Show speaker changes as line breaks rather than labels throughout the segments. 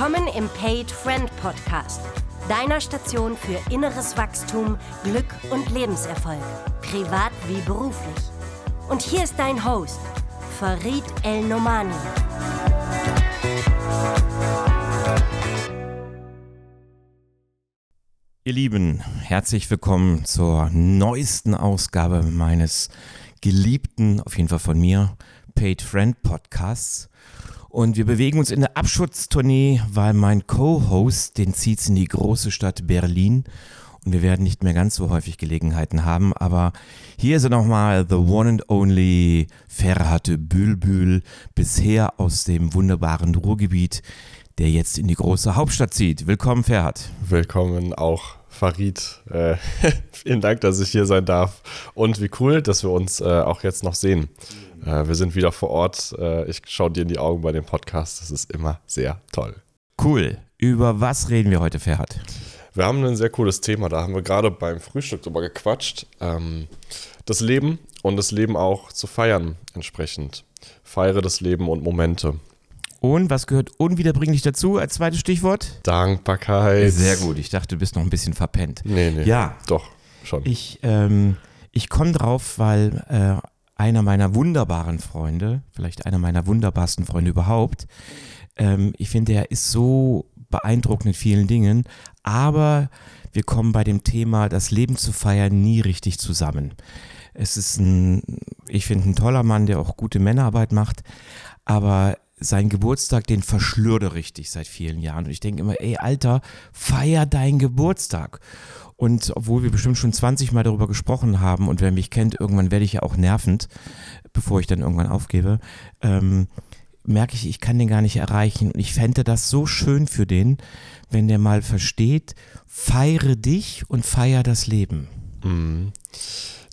Willkommen im Paid Friend Podcast, deiner Station für inneres Wachstum, Glück und Lebenserfolg, privat wie beruflich. Und hier ist dein Host, Farid El Nomani.
Ihr Lieben, herzlich willkommen zur neuesten Ausgabe meines geliebten, auf jeden Fall von mir, Paid Friend Podcasts. Und wir bewegen uns in der Abschutztournee, weil mein Co-Host, den zieht's in die große Stadt Berlin. Und wir werden nicht mehr ganz so häufig Gelegenheiten haben, aber hier ist er nochmal the one and only Ferhat Bülbül, bisher aus dem wunderbaren Ruhrgebiet, der jetzt in die große Hauptstadt zieht. Willkommen, Ferhat.
Willkommen auch Farid. Äh, vielen Dank, dass ich hier sein darf. Und wie cool, dass wir uns äh, auch jetzt noch sehen. Äh, wir sind wieder vor Ort. Äh, ich schaue dir in die Augen bei dem Podcast. Das ist immer sehr toll.
Cool. Über was reden wir heute, Ferhat?
Wir haben ein sehr cooles Thema. Da haben wir gerade beim Frühstück drüber gequatscht. Ähm, das Leben und das Leben auch zu feiern entsprechend. Feiere das Leben und Momente.
Und was gehört unwiederbringlich dazu als zweites Stichwort?
Dankbarkeit.
Sehr gut. Ich dachte, du bist noch ein bisschen verpennt.
Nee, nee.
Ja.
Doch, schon.
Ich, ähm, ich komme drauf, weil äh, einer meiner wunderbaren Freunde, vielleicht einer meiner wunderbarsten Freunde überhaupt, ähm, ich finde, er ist so beeindruckend in vielen Dingen, aber wir kommen bei dem Thema, das Leben zu feiern, nie richtig zusammen. Es ist ein, ich finde, ein toller Mann, der auch gute Männerarbeit macht, aber sein Geburtstag, den verschlürde richtig seit vielen Jahren. Und ich denke immer, ey, Alter, feier deinen Geburtstag. Und obwohl wir bestimmt schon 20 Mal darüber gesprochen haben und wer mich kennt, irgendwann werde ich ja auch nervend, bevor ich dann irgendwann aufgebe, ähm, merke ich, ich kann den gar nicht erreichen. Und ich fände das so schön für den, wenn der mal versteht, feiere dich und feier das Leben.
Mhm.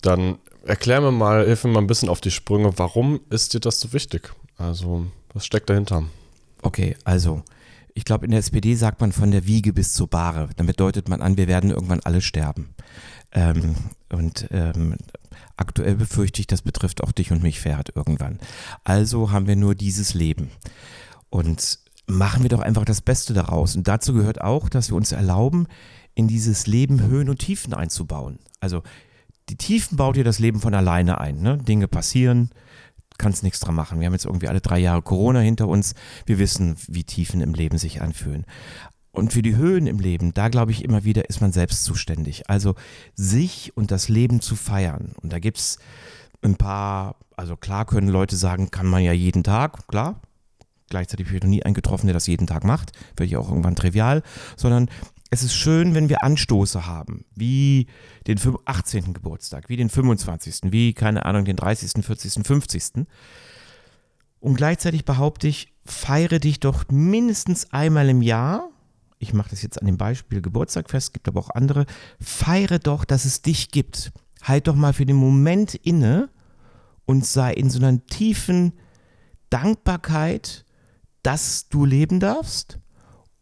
Dann erklär mir mal, hilf mir mal ein bisschen auf die Sprünge, warum ist dir das so wichtig? Also, was steckt dahinter?
Okay, also ich glaube, in der SPD sagt man von der Wiege bis zur Bahre. Damit deutet man an, wir werden irgendwann alle sterben. Ähm, und ähm, aktuell befürchte ich, das betrifft auch dich und mich, Ferhat, irgendwann. Also haben wir nur dieses Leben. Und machen wir doch einfach das Beste daraus. Und dazu gehört auch, dass wir uns erlauben, in dieses Leben Höhen und Tiefen einzubauen. Also die Tiefen baut ihr das Leben von alleine ein. Ne? Dinge passieren, kannst nichts dran machen. Wir haben jetzt irgendwie alle drei Jahre Corona hinter uns. Wir wissen, wie Tiefen im Leben sich anfühlen. Und für die Höhen im Leben, da glaube ich immer wieder, ist man selbst zuständig. Also sich und das Leben zu feiern. Und da gibt es ein paar, also klar können Leute sagen, kann man ja jeden Tag, klar. Gleichzeitig habe ich noch nie einen getroffen, der das jeden Tag macht. Ja auch irgendwann trivial. Sondern es ist schön, wenn wir Anstoße haben, wie den 18. Geburtstag, wie den 25., wie, keine Ahnung, den 30., 40., 50. Und gleichzeitig behaupte ich, feiere dich doch mindestens einmal im Jahr. Ich mache das jetzt an dem Beispiel Geburtstag fest, gibt aber auch andere. Feiere doch, dass es dich gibt. Halt doch mal für den Moment inne und sei in so einer tiefen Dankbarkeit, dass du leben darfst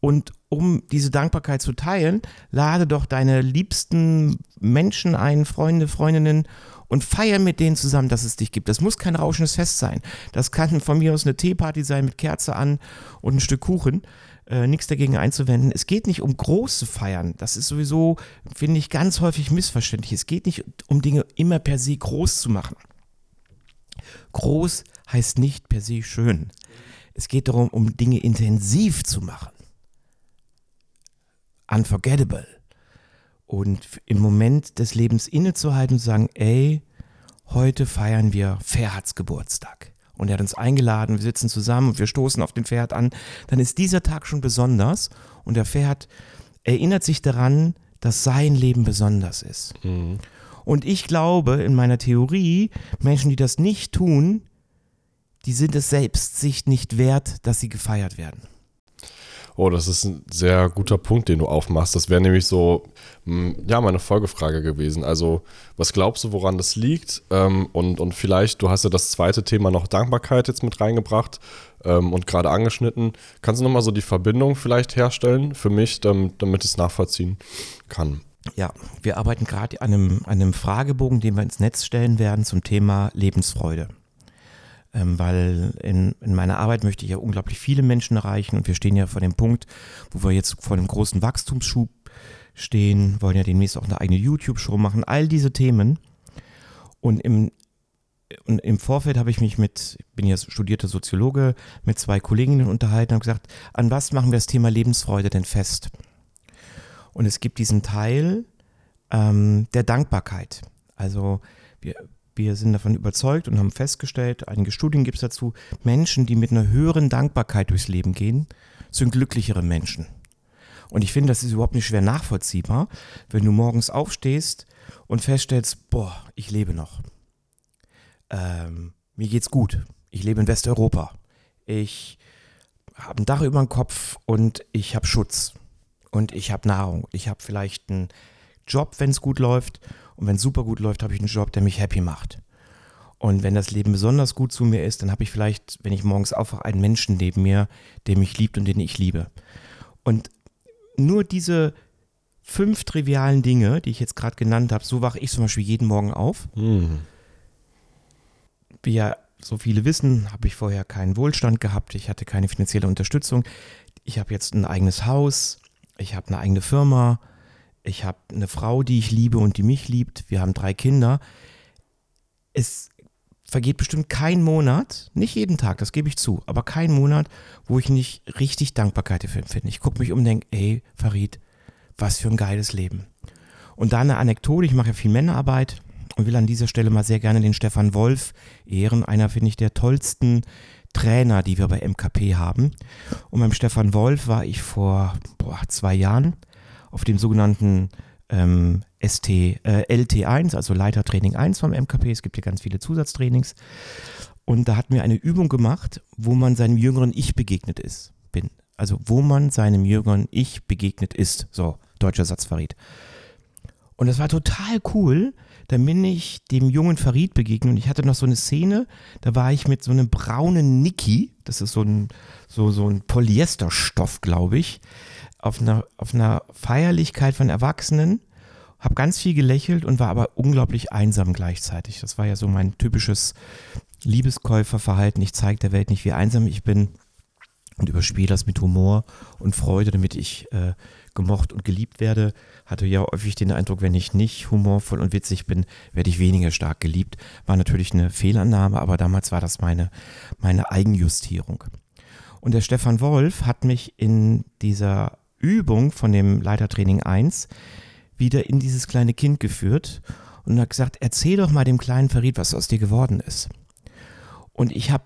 und um diese Dankbarkeit zu teilen, lade doch deine liebsten Menschen ein, Freunde, Freundinnen und feier mit denen zusammen, dass es dich gibt. Das muss kein rauschendes Fest sein. Das kann von mir aus eine Teeparty sein mit Kerze an und ein Stück Kuchen. Äh, nichts dagegen einzuwenden. Es geht nicht um große Feiern. Das ist sowieso, finde ich, ganz häufig missverständlich. Es geht nicht um Dinge immer per se groß zu machen. Groß heißt nicht per se schön. Es geht darum, um Dinge intensiv zu machen unforgettable. Und im Moment des Lebens innezuhalten und zu sagen, ey, heute feiern wir Ferhats Geburtstag. Und er hat uns eingeladen, wir sitzen zusammen und wir stoßen auf den Ferhat an. Dann ist dieser Tag schon besonders und der Ferhat erinnert sich daran, dass sein Leben besonders ist. Mhm. Und ich glaube in meiner Theorie, Menschen, die das nicht tun, die sind es selbst sich nicht wert, dass sie gefeiert werden.
Oh, das ist ein sehr guter Punkt, den du aufmachst. Das wäre nämlich so, hm, ja, meine Folgefrage gewesen. Also, was glaubst du, woran das liegt? Ähm, und, und vielleicht, du hast ja das zweite Thema noch Dankbarkeit jetzt mit reingebracht ähm, und gerade angeschnitten. Kannst du nochmal so die Verbindung vielleicht herstellen für mich, damit, damit ich es nachvollziehen kann?
Ja, wir arbeiten gerade an einem, an einem Fragebogen, den wir ins Netz stellen werden zum Thema Lebensfreude. Ähm, weil in, in meiner Arbeit möchte ich ja unglaublich viele Menschen erreichen und wir stehen ja vor dem Punkt, wo wir jetzt vor einem großen Wachstumsschub stehen, wollen ja demnächst auch eine eigene YouTube-Show machen, all diese Themen. Und im, und im Vorfeld habe ich mich mit, ich bin ja studierter Soziologe, mit zwei Kolleginnen unterhalten und gesagt, an was machen wir das Thema Lebensfreude denn fest? Und es gibt diesen Teil ähm, der Dankbarkeit. Also wir, wir sind davon überzeugt und haben festgestellt, einige Studien gibt es dazu, Menschen, die mit einer höheren Dankbarkeit durchs Leben gehen, sind glücklichere Menschen. Und ich finde, das ist überhaupt nicht schwer nachvollziehbar, wenn du morgens aufstehst und feststellst, boah, ich lebe noch. Ähm, mir geht's gut. Ich lebe in Westeuropa. Ich habe ein Dach über dem Kopf und ich habe Schutz. Und ich habe Nahrung. Ich habe vielleicht einen Job, wenn es gut läuft. Und wenn es super gut läuft, habe ich einen Job, der mich happy macht. Und wenn das Leben besonders gut zu mir ist, dann habe ich vielleicht, wenn ich morgens aufwache, einen Menschen neben mir, der mich liebt und den ich liebe. Und nur diese fünf trivialen Dinge, die ich jetzt gerade genannt habe, so wache ich zum Beispiel jeden Morgen auf.
Mhm.
Wie ja so viele wissen, habe ich vorher keinen Wohlstand gehabt, ich hatte keine finanzielle Unterstützung. Ich habe jetzt ein eigenes Haus, ich habe eine eigene Firma, ich habe eine Frau, die ich liebe und die mich liebt. Wir haben drei Kinder. Es vergeht bestimmt kein Monat, nicht jeden Tag, das gebe ich zu, aber kein Monat, wo ich nicht richtig Dankbarkeit dafür empfinde. Ich gucke mich um und denke, ey, Farid, was für ein geiles Leben. Und da eine Anekdote, ich mache ja viel Männerarbeit und will an dieser Stelle mal sehr gerne den Stefan Wolf ehren, einer, finde ich, der tollsten Trainer, die wir bei MKP haben. Und beim Stefan Wolf war ich vor boah, zwei Jahren auf dem sogenannten ähm, ST, äh, LT1, also Leitertraining 1 vom MKP. Es gibt ja ganz viele Zusatztrainings. Und da hatten wir eine Übung gemacht, wo man seinem jüngeren Ich begegnet ist. Bin. Also wo man seinem jüngeren Ich begegnet ist. So, deutscher Satz Farid. Und das war total cool. Da bin ich dem jungen Farid begegnet und ich hatte noch so eine Szene, da war ich mit so einem braunen Niki, das ist so ein, so, so ein Polyesterstoff, glaube ich, auf einer, auf einer Feierlichkeit von Erwachsenen, habe ganz viel gelächelt und war aber unglaublich einsam gleichzeitig. Das war ja so mein typisches Liebeskäuferverhalten. Ich zeige der Welt nicht, wie einsam ich bin und überspiele das mit Humor und Freude, damit ich äh, gemocht und geliebt werde. Hatte ja häufig den Eindruck, wenn ich nicht humorvoll und witzig bin, werde ich weniger stark geliebt. War natürlich eine Fehlannahme, aber damals war das meine, meine Eigenjustierung. Und der Stefan Wolf hat mich in dieser Übung von dem Leitertraining 1 wieder in dieses kleine Kind geführt und hat gesagt, erzähl doch mal dem kleinen Farid, was aus dir geworden ist. Und ich habe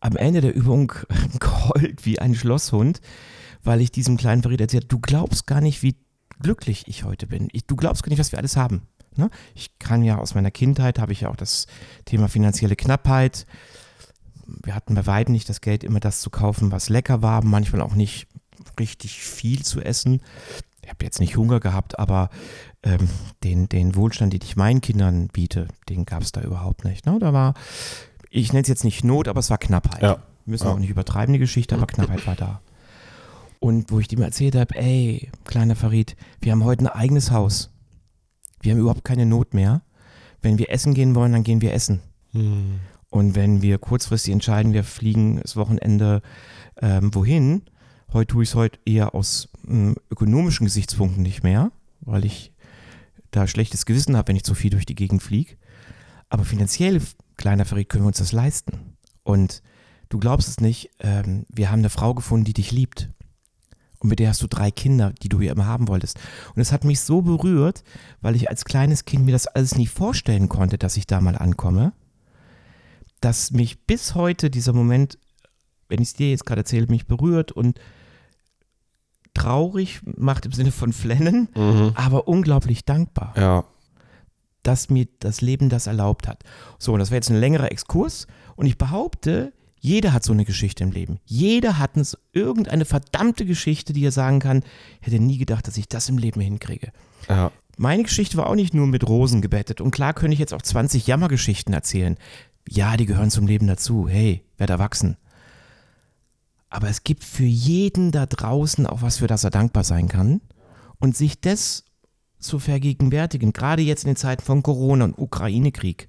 am Ende der Übung geheult wie ein Schlosshund, weil ich diesem kleinen Farid erzählt, du glaubst gar nicht, wie glücklich ich heute bin. Ich, du glaubst gar nicht, was wir alles haben. Ne? Ich kann ja aus meiner Kindheit, habe ich ja auch das Thema finanzielle Knappheit. Wir hatten bei weitem nicht das Geld, immer das zu kaufen, was lecker war, manchmal auch nicht richtig viel zu essen. Ich habe jetzt nicht Hunger gehabt, aber ähm, den, den Wohlstand, den ich meinen Kindern biete, den gab es da überhaupt nicht. Ne? Da war, ich nenne es jetzt nicht Not, aber es war Knappheit.
Ja.
Wir müssen
Ja.
auch nicht übertreiben, die Geschichte, aber Knappheit war da. Und wo ich dem erzählt habe, ey, kleiner Farid, wir haben heute ein eigenes Haus. Wir haben überhaupt keine Not mehr. Wenn wir essen gehen wollen, dann gehen wir essen.
Hm.
Und wenn wir kurzfristig entscheiden, wir fliegen das Wochenende ähm, wohin, heute tue ich es heute eher aus ähm, ökonomischen Gesichtspunkten nicht mehr, weil ich da schlechtes Gewissen habe, wenn ich zu viel durch die Gegend fliege. Aber finanziell, kleiner Verriet, können wir uns das leisten. Und du glaubst es nicht, ähm, wir haben eine Frau gefunden, die dich liebt. Und mit der hast du drei Kinder, die du hier immer haben wolltest. Und es hat mich so berührt, weil ich als kleines Kind mir das alles nie vorstellen konnte, dass ich da mal ankomme dass mich bis heute dieser Moment, wenn ich es dir jetzt gerade erzähle, mich berührt und traurig macht im Sinne von flennen,
Mhm.
aber unglaublich dankbar,
Ja.
dass mir das Leben das erlaubt hat. So, und das wäre jetzt ein längerer Exkurs und ich behaupte, jeder hat so eine Geschichte im Leben. Jeder hat uns irgendeine verdammte Geschichte, die er sagen kann, hätte nie gedacht, dass ich das im Leben hinkriege.
Ja.
Meine Geschichte war auch nicht nur mit Rosen gebettet. Und klar könnte ich jetzt auch 20 Jammergeschichten erzählen. Ja, die gehören zum Leben dazu. Hey, werd erwachsen. Aber es gibt für jeden da draußen auch was, für das er dankbar sein kann. Und sich das zu vergegenwärtigen, gerade jetzt in den Zeiten von Corona und Ukraine-Krieg.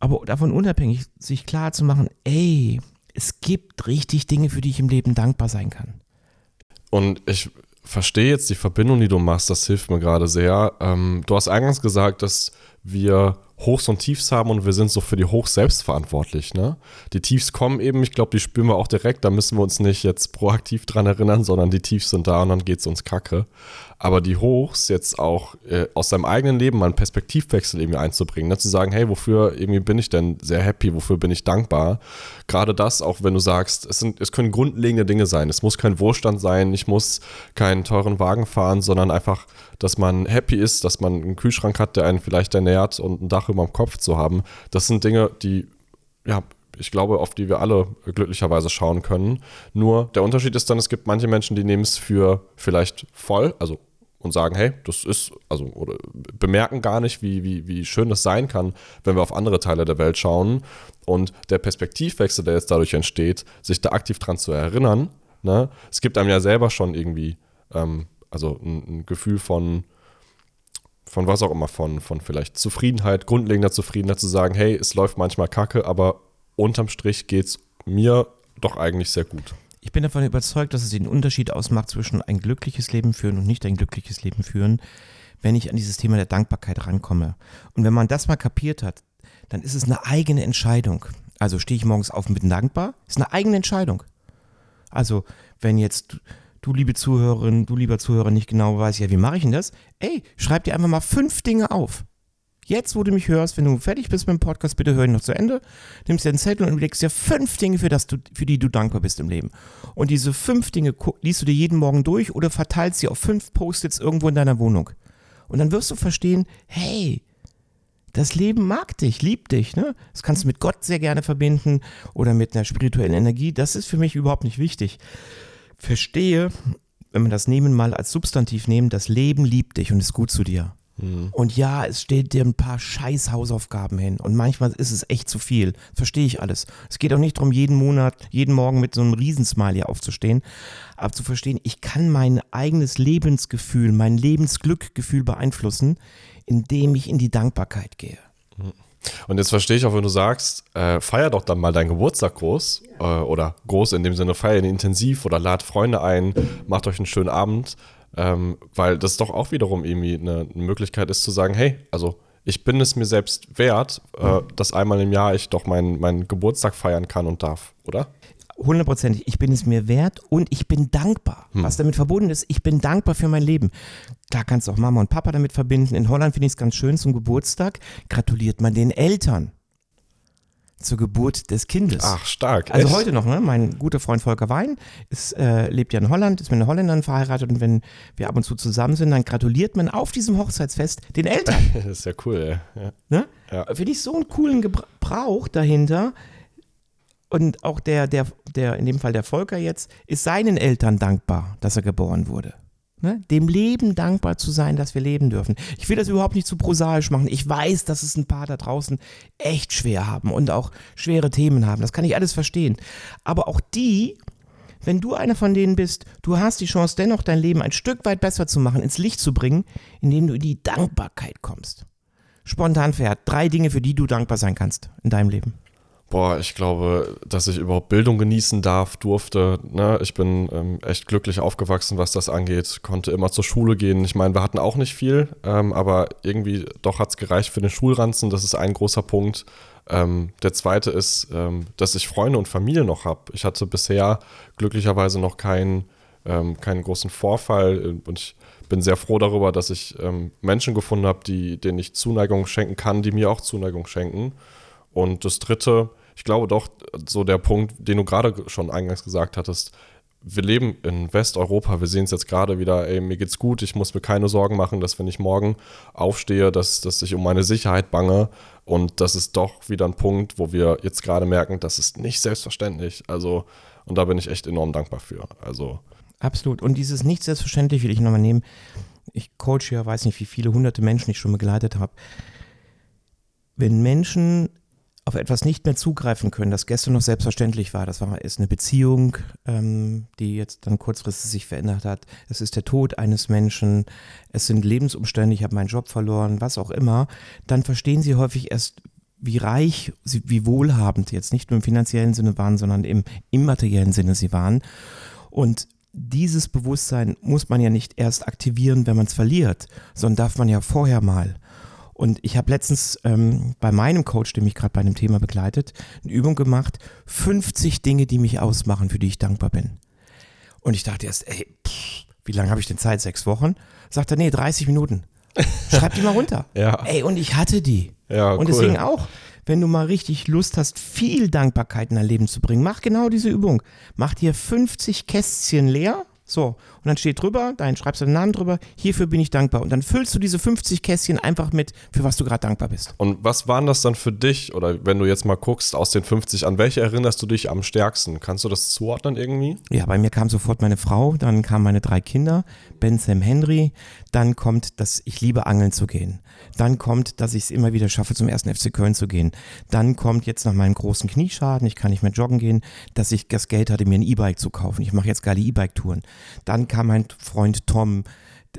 aber davon unabhängig, sich klar zu machen, ey, es gibt richtig Dinge, für die ich im Leben dankbar sein kann.
Und ich verstehe jetzt die Verbindung, die du machst, das hilft mir gerade sehr. Ähm, du hast eingangs gesagt, dass wir Hochs und Tiefs haben und wir sind so für die Hochs selbst verantwortlich. Ne? Die Tiefs kommen eben, ich glaube, die spüren wir auch direkt, da müssen wir uns nicht jetzt proaktiv dran erinnern, sondern die Tiefs sind da und dann geht es uns kacke. Aber die Hochs jetzt auch äh, aus seinem eigenen Leben mal einen Perspektivwechsel irgendwie einzubringen, ne? zu sagen, hey, wofür irgendwie bin ich denn sehr happy, wofür bin ich dankbar? Gerade das, auch wenn du sagst, es, sind, es können grundlegende Dinge sein. Es muss kein Wohlstand sein, ich muss keinen teuren Wagen fahren, sondern einfach, dass man happy ist, dass man einen Kühlschrank hat, der einen vielleicht ernährt und ein Dach über dem Kopf zu haben. Das sind Dinge, die ja, ich glaube, auf die wir alle glücklicherweise schauen können. Nur der Unterschied ist dann, es gibt manche Menschen, die nehmen es für vielleicht voll, also und sagen, hey, das ist, also, oder bemerken gar nicht, wie, wie, wie schön das sein kann, wenn wir auf andere Teile der Welt schauen. Und der Perspektivwechsel, der jetzt dadurch entsteht, sich da aktiv dran zu erinnern, ne? es gibt einem ja selber schon irgendwie, ähm, also ein, ein, Gefühl von, von was auch immer, von, von vielleicht Zufriedenheit, grundlegender Zufriedenheit, zu sagen, hey, es läuft manchmal kacke, aber unterm Strich geht es mir doch eigentlich sehr gut.
Ich bin davon überzeugt, dass es den Unterschied ausmacht zwischen ein glückliches Leben führen und nicht ein glückliches Leben führen, wenn ich an dieses Thema der Dankbarkeit rankomme. Und wenn man das mal kapiert hat, dann ist es eine eigene Entscheidung. Also stehe ich morgens auf und bin dankbar, ist eine eigene Entscheidung. Also wenn jetzt du, liebe Zuhörerin, du lieber Zuhörer nicht genau weißt, ja, wie mache ich denn das? Ey, schreib dir einfach mal fünf Dinge auf. Jetzt, wo du mich hörst, wenn du fertig bist mit dem Podcast, bitte hör ihn noch zu Ende. Nimmst dir einen Zettel und legst dir fünf Dinge, für, das du, für die du dankbar bist im Leben. Und diese fünf Dinge liest du dir jeden Morgen durch oder verteilst sie auf fünf Post-its irgendwo in deiner Wohnung. Und dann wirst du verstehen, hey, das Leben mag dich, liebt dich. Ne? Das kannst du mit Gott sehr gerne verbinden oder mit einer spirituellen Energie. Das ist für mich überhaupt nicht wichtig. Verstehe, wenn wir das Nehmen mal als Substantiv nehmen, das Leben liebt dich und ist gut zu dir. Mhm. Und ja, es steht dir ein paar scheiß Hausaufgaben hin. Und manchmal ist es echt zu viel. Verstehe ich alles. Es geht auch nicht darum, jeden Monat, jeden Morgen mit so einem Riesensmiley aufzustehen. Aber zu verstehen, ich kann mein eigenes Lebensgefühl, mein Lebensglückgefühl beeinflussen, indem ich in die Dankbarkeit gehe.
Mhm. Und jetzt verstehe ich auch, wenn du sagst, äh, feier doch dann mal deinen Geburtstag groß äh, oder groß in dem Sinne, feier ihn intensiv oder lad Freunde ein, macht euch einen schönen Abend. Ähm, weil das doch auch wiederum irgendwie eine, eine, Möglichkeit ist zu sagen, hey, also ich bin es mir selbst wert, äh, dass einmal im Jahr ich doch meinen mein Geburtstag feiern kann und darf, oder?
Hundertprozentig. Ich bin es mir wert und ich bin dankbar. Hm. Was damit verbunden ist, ich bin dankbar für mein Leben. Klar kannst du auch Mama und Papa damit verbinden. In Holland finde ich es ganz schön zum Geburtstag. Gratuliert man den Eltern zur Geburt des Kindes.
Ach, stark.
Also Echt? heute noch, ne? Mein guter Freund Volker Wein ist, äh, lebt ja in Holland, ist mit einer Holländerin verheiratet und wenn wir ab und zu zusammen sind, dann gratuliert man auf diesem Hochzeitsfest den Eltern.
das ist ja cool, ja.
Ne? ja. Finde ich so einen coolen Gebrauch dahinter. Und auch der, der, der, in dem Fall der Volker jetzt, ist seinen Eltern dankbar, dass er geboren wurde. Ne? Dem Leben dankbar zu sein, dass wir leben dürfen. Ich will das überhaupt nicht zu prosaisch machen. Ich weiß, dass es ein paar da draußen echt schwer haben und auch schwere Themen haben. Das kann ich alles verstehen. Aber auch die, wenn du einer von denen bist, du hast die Chance, dennoch dein Leben ein Stück weit besser zu machen, ins Licht zu bringen, indem du in die Dankbarkeit kommst. Spontan fährt. Drei Dinge, für die du dankbar sein kannst in deinem Leben.
Boah, ich glaube, dass ich überhaupt Bildung genießen darf, durfte. Ne? Ich bin ähm, echt glücklich aufgewachsen, was das angeht. Konnte immer zur Schule gehen. Ich meine, wir hatten auch nicht viel, ähm, aber irgendwie doch hat es gereicht für den Schulranzen. Das ist ein großer Punkt. Ähm, der zweite ist, ähm, dass ich Freunde und Familie noch habe. Ich hatte bisher glücklicherweise noch keinen, ähm, keinen großen Vorfall und ich bin sehr froh darüber, dass ich ähm, Menschen gefunden habe, denen ich Zuneigung schenken kann, die mir auch Zuneigung schenken. Und das dritte, ich glaube doch, so der Punkt, den du gerade schon eingangs gesagt hattest, wir leben in Westeuropa, wir sehen es jetzt gerade wieder, ey, mir geht's gut, ich muss mir keine Sorgen machen, dass wenn ich morgen aufstehe, dass, dass ich um meine Sicherheit bange. Und das ist doch wieder ein Punkt, wo wir jetzt gerade merken, das ist nicht selbstverständlich. Also, und da bin ich echt enorm dankbar für. Also.
Absolut. Und dieses nicht selbstverständlich will ich nochmal nehmen. Ich coache ja, weiß nicht, wie viele hunderte Menschen ich schon begleitet habe. Wenn Menschen auf etwas nicht mehr zugreifen können, das gestern noch selbstverständlich war. Das war ist eine Beziehung, ähm, die jetzt dann kurzfristig sich verändert hat. Es ist der Tod eines Menschen. Es sind Lebensumstände. Ich habe meinen Job verloren, was auch immer. Dann verstehen sie häufig erst, wie reich, wie wohlhabend jetzt nicht nur im finanziellen Sinne waren, sondern im immateriellen Sinne sie waren. Und dieses Bewusstsein muss man ja nicht erst aktivieren, wenn man es verliert, sondern darf man ja vorher mal. Und ich habe letztens ähm, bei meinem Coach, der mich gerade bei einem Thema begleitet, eine Übung gemacht, 50 Dinge, die mich ausmachen, für die ich dankbar bin. Und ich dachte erst, ey, pff, wie lange habe ich denn Zeit? Sechs Wochen? Sagt er, nee, 30 Minuten. Schreib die mal runter.
Ja.
Ey, und ich hatte die.
Ja,
und
cool.
deswegen auch, wenn du mal richtig Lust hast, viel Dankbarkeit in dein Leben zu bringen, mach genau diese Übung. Mach dir 50 Kästchen leer. So, und dann steht drüber, dein schreibst du den Namen drüber, hierfür bin ich dankbar. Und dann füllst du diese 50 Kästchen einfach mit, für was du gerade dankbar bist.
Und was waren das dann für dich? Oder wenn du jetzt mal guckst, aus den 50, an welche erinnerst du dich am stärksten? Kannst du das zuordnen irgendwie?
Ja, bei mir kam sofort meine Frau, dann kamen meine drei Kinder, Ben, Sam, Henry. Dann kommt, dass ich liebe, angeln zu gehen. Dann kommt, dass ich es immer wieder schaffe, zum ersten FC Köln zu gehen. Dann kommt jetzt nach meinem großen Knieschaden, ich kann nicht mehr joggen gehen, dass ich das Geld hatte, mir ein E-Bike zu kaufen. Ich mache jetzt geile E-Bike-Touren. Dann kam mein Freund Tom,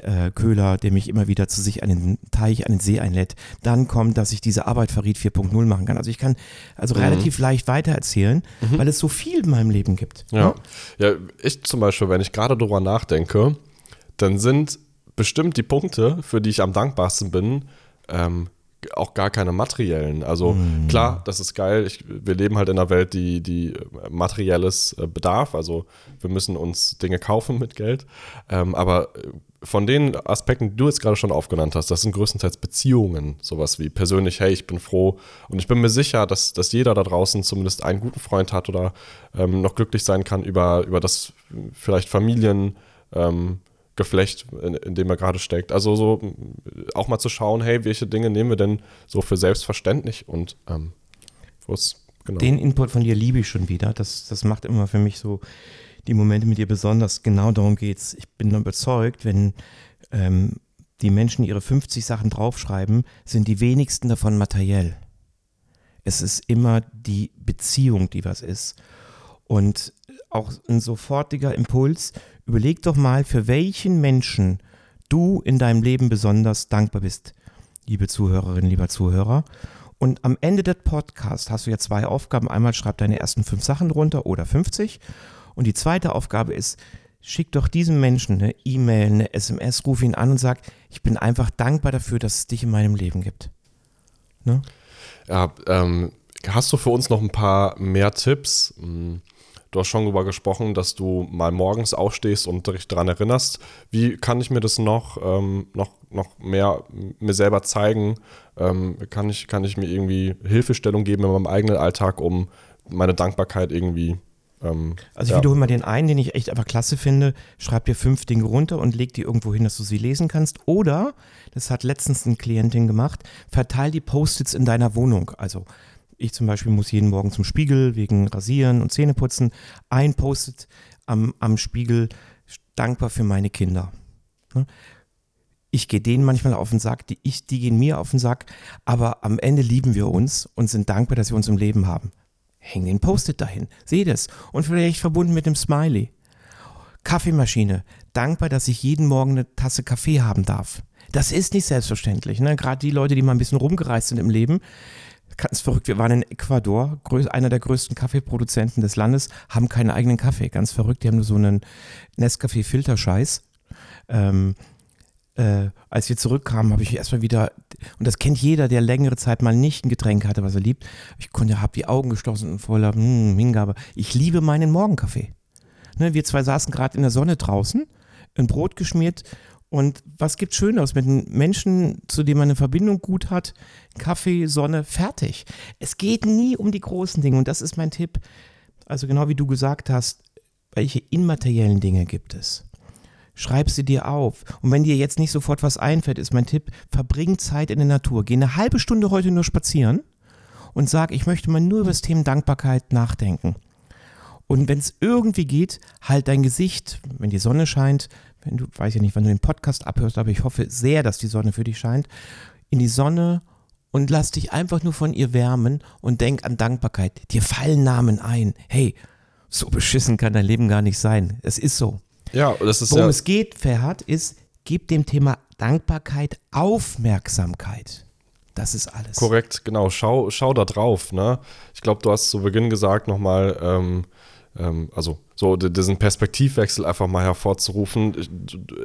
äh, Köhler, der mich immer wieder zu sich an den Teich, an den See einlädt. Dann kommt, dass ich diese Arbeit verriet 4.0 machen kann. Also ich kann also
Mhm.
relativ leicht weitererzählen, weil es so viel in meinem Leben gibt.
Ja. Ja, ich zum Beispiel, wenn ich gerade drüber nachdenke, dann sind bestimmt die Punkte, für die ich am dankbarsten bin, ähm, auch gar keine materiellen. Also klar, das ist geil. Ich, wir leben halt in einer Welt, die, die äh, materielles äh, bedarf. Also wir müssen uns Dinge kaufen mit Geld. Ähm, aber äh, von den Aspekten, die du jetzt gerade schon aufgenannt hast, das sind größtenteils Beziehungen. Sowas wie persönlich, hey, ich bin froh. Und ich bin mir sicher, dass, dass jeder da draußen zumindest einen guten Freund hat oder ähm, noch glücklich sein kann über, über das vielleicht Familien. Ähm, Geflecht, in, in dem er gerade steckt. Also so auch mal zu schauen, hey, welche Dinge nehmen wir denn so für selbstverständlich und ähm, wo es genau.
Den Input von dir liebe ich schon wieder. Das, das macht immer für mich so die Momente mit dir besonders. Genau darum geht's. Ich bin überzeugt, wenn ähm, die Menschen ihre 50 Sachen draufschreiben, sind die wenigsten davon materiell. Es ist immer die Beziehung, die was ist. Und auch ein sofortiger Impuls, überleg doch mal, für welchen Menschen du in deinem Leben besonders dankbar bist, liebe Zuhörerin, lieber Zuhörer. Und am Ende des Podcasts hast du ja zwei Aufgaben. Einmal schreib deine ersten fünf Sachen runter oder 50. Und die zweite Aufgabe ist, schick doch diesem Menschen eine E-Mail, eine SMS, ruf ihn an und sag, ich bin einfach dankbar dafür, dass es dich in meinem Leben gibt. Ne?
Ja, ähm, hast du für uns noch ein paar mehr Tipps? Hm, Du hast schon darüber gesprochen, dass du mal morgens aufstehst und dich daran erinnerst. Wie kann ich mir das noch, ähm, noch, noch mehr mir selber zeigen? Ähm, kann, ich, kann ich mir irgendwie Hilfestellung geben in meinem eigenen Alltag, um meine Dankbarkeit irgendwie. Ähm,
Also ich
ja.
wiederhole mal den einen, den ich echt einfach klasse finde. Schreib dir fünf Dinge runter und leg die irgendwo hin, dass du sie lesen kannst. Oder, das hat letztens eine Klientin gemacht, verteil die Post-its in deiner Wohnung. Also ich zum Beispiel muss jeden Morgen zum Spiegel wegen Rasieren und Zähneputzen. Ein Post-it am, am Spiegel, dankbar für meine Kinder. Ne? Ich gehe denen manchmal auf den Sack, die, ich, die gehen mir auf den Sack, aber am Ende lieben wir uns und sind dankbar, dass wir uns im Leben haben. Häng den Post-it dahin, seh das und vielleicht verbunden mit dem Smiley. Kaffeemaschine, dankbar, dass ich jeden Morgen eine Tasse Kaffee haben darf. Das ist nicht selbstverständlich. Ne? Gerade die Leute, die mal ein bisschen rumgereist sind im Leben, ganz verrückt. Wir waren in Ecuador, einer der größten Kaffeeproduzenten des Landes, haben keinen eigenen Kaffee. Ganz verrückt. Die haben nur so einen Nescafé-Filterscheiß. Ähm, äh, als wir zurückkamen, habe ich erstmal wieder, und das kennt jeder, der längere Zeit mal nicht ein Getränk hatte, was er liebt. Ich konnte, habe die Augen geschlossen und voller hm, Hingabe. Ich liebe meinen Morgenkaffee. Ne, wir zwei saßen gerade in der Sonne draußen, ein Brot geschmiert und was gibt Schöneres mit einem Menschen, zu dem man eine Verbindung gut hat? Kaffee, Sonne, fertig. Es geht nie um die großen Dinge und das ist mein Tipp. Also genau wie du gesagt hast, welche immateriellen Dinge gibt es? Schreib sie dir auf. Und wenn dir jetzt nicht sofort was einfällt, ist mein Tipp, verbring Zeit in der Natur. Geh eine halbe Stunde heute nur spazieren und sag, ich möchte mal nur über das Thema Dankbarkeit nachdenken. Und wenn es irgendwie geht, halt dein Gesicht, wenn die Sonne scheint, wenn du, weiß ja nicht, wann du den Podcast abhörst, aber ich hoffe sehr, dass die Sonne für dich scheint, in die Sonne und lass dich einfach nur von ihr wärmen und denk an Dankbarkeit. Dir fallen Namen ein. Hey, so beschissen kann dein Leben gar nicht sein. Es ist so.
Ja, das ist
Worum
ja,
es geht, Ferhat, ist, gib dem Thema Dankbarkeit Aufmerksamkeit. Das ist alles.
Korrekt, genau. Schau, schau da drauf. Ne? Ich glaube, du hast zu Beginn gesagt nochmal, ähm, ähm, also so diesen Perspektivwechsel einfach mal hervorzurufen.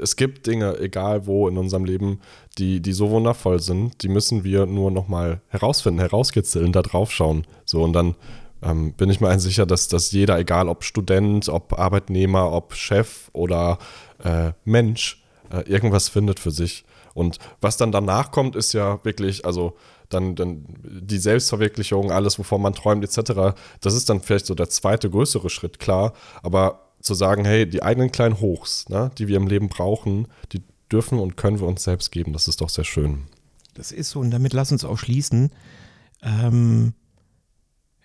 Es gibt Dinge, egal wo in unserem Leben, die, die so wundervoll sind, die müssen wir nur nochmal herausfinden, herauskitzeln, da drauf schauen. So und dann ähm, bin ich mir sicher, dass, dass jeder, egal ob Student, ob Arbeitnehmer, ob Chef oder äh, Mensch, äh, irgendwas findet für sich. Und was dann danach kommt, ist ja wirklich, also dann, dann die Selbstverwirklichung, alles, wovon man träumt, etc. Das ist dann vielleicht so der zweite größere Schritt, klar. Aber zu sagen, hey, die eigenen kleinen Hochs, ne, die wir im Leben brauchen, die dürfen und können wir uns selbst geben. Das ist doch sehr schön.
Das ist so. Und damit lass uns auch schließen. Ähm,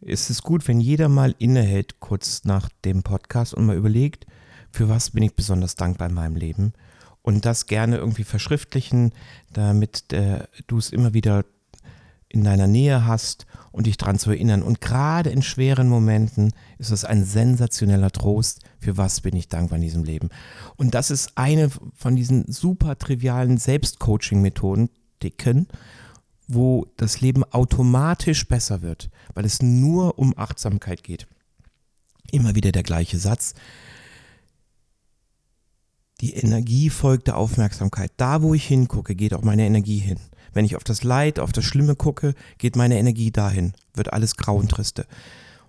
ist es gut, wenn jeder mal innehält, kurz nach dem Podcast und mal überlegt, für was bin ich besonders dankbar in meinem Leben und das gerne irgendwie verschriftlichen, damit äh, du es immer wieder in deiner Nähe hast und dich daran zu erinnern. Und gerade in schweren Momenten ist es ein sensationeller Trost, für was bin ich dankbar in diesem Leben. Und das ist eine von diesen super trivialen Selbstcoaching-Methoden, Dicken, wo das Leben automatisch besser wird, weil es nur um Achtsamkeit geht. Immer wieder der gleiche Satz. Die Energie folgt der Aufmerksamkeit. Da, wo ich hingucke, geht auch meine Energie hin. Wenn ich auf das Leid, auf das Schlimme gucke, geht meine Energie dahin, wird alles grau und triste.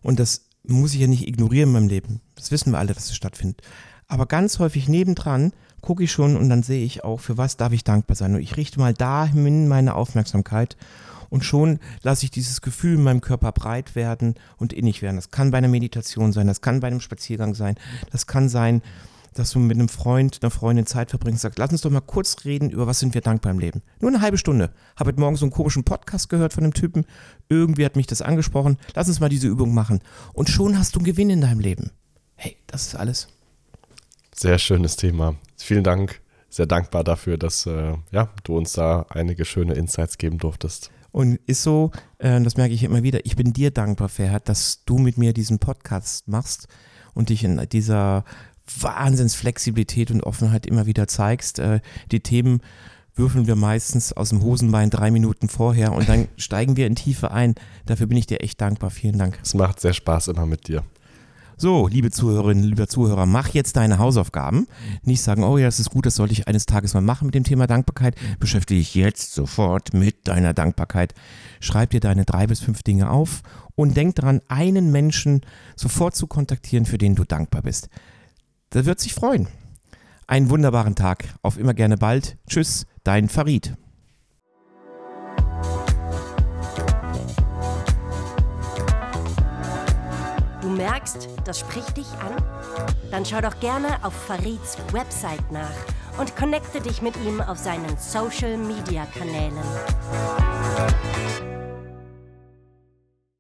Und das muss ich ja nicht ignorieren in meinem Leben. Das wissen wir alle, dass es stattfindet. Aber ganz häufig nebendran gucke ich schon und dann sehe ich auch, für was darf ich dankbar sein. Und ich richte mal dahin meine Aufmerksamkeit und schon lasse ich dieses Gefühl in meinem Körper breit werden und innig werden. Das kann bei einer Meditation sein, das kann bei einem Spaziergang sein, das kann sein, dass du mit einem Freund, einer Freundin Zeit verbringst, sagst, lass uns doch mal kurz reden, über was sind wir dankbar im Leben. Nur eine halbe Stunde. Habe heute Morgen so einen komischen Podcast gehört von einem Typen. Irgendwie hat mich das angesprochen. Lass uns mal diese Übung machen. Und schon hast du einen Gewinn in deinem Leben. Hey, das ist alles.
Sehr schönes Thema. Vielen Dank. Sehr dankbar dafür, dass äh, ja, du uns da einige schöne Insights geben durftest.
Und ist so, äh, das merke ich immer wieder, ich bin dir dankbar, Ferhat, dass du mit mir diesen Podcast machst und dich in dieser Wahnsinnsflexibilität und Offenheit immer wieder zeigst. Äh, die Themen würfeln wir meistens aus dem Hosenbein drei Minuten vorher und dann steigen wir in Tiefe ein. Dafür bin ich dir echt dankbar. Vielen Dank.
Es macht sehr Spaß immer mit dir.
So, liebe Zuhörerinnen, lieber Zuhörer, mach jetzt deine Hausaufgaben. Nicht sagen, oh ja, das ist gut, das sollte ich eines Tages mal machen mit dem Thema Dankbarkeit. Beschäftige dich jetzt sofort mit deiner Dankbarkeit. Schreib dir deine drei bis fünf Dinge auf und denk daran, einen Menschen sofort zu kontaktieren, für den du dankbar bist. Der wird sich freuen. Einen wunderbaren Tag. Auf immer gerne bald. Tschüss, dein Farid.
Du merkst, das spricht dich an? Dann schau doch gerne auf Farids Website nach und connecte dich mit ihm auf seinen Social Media Kanälen.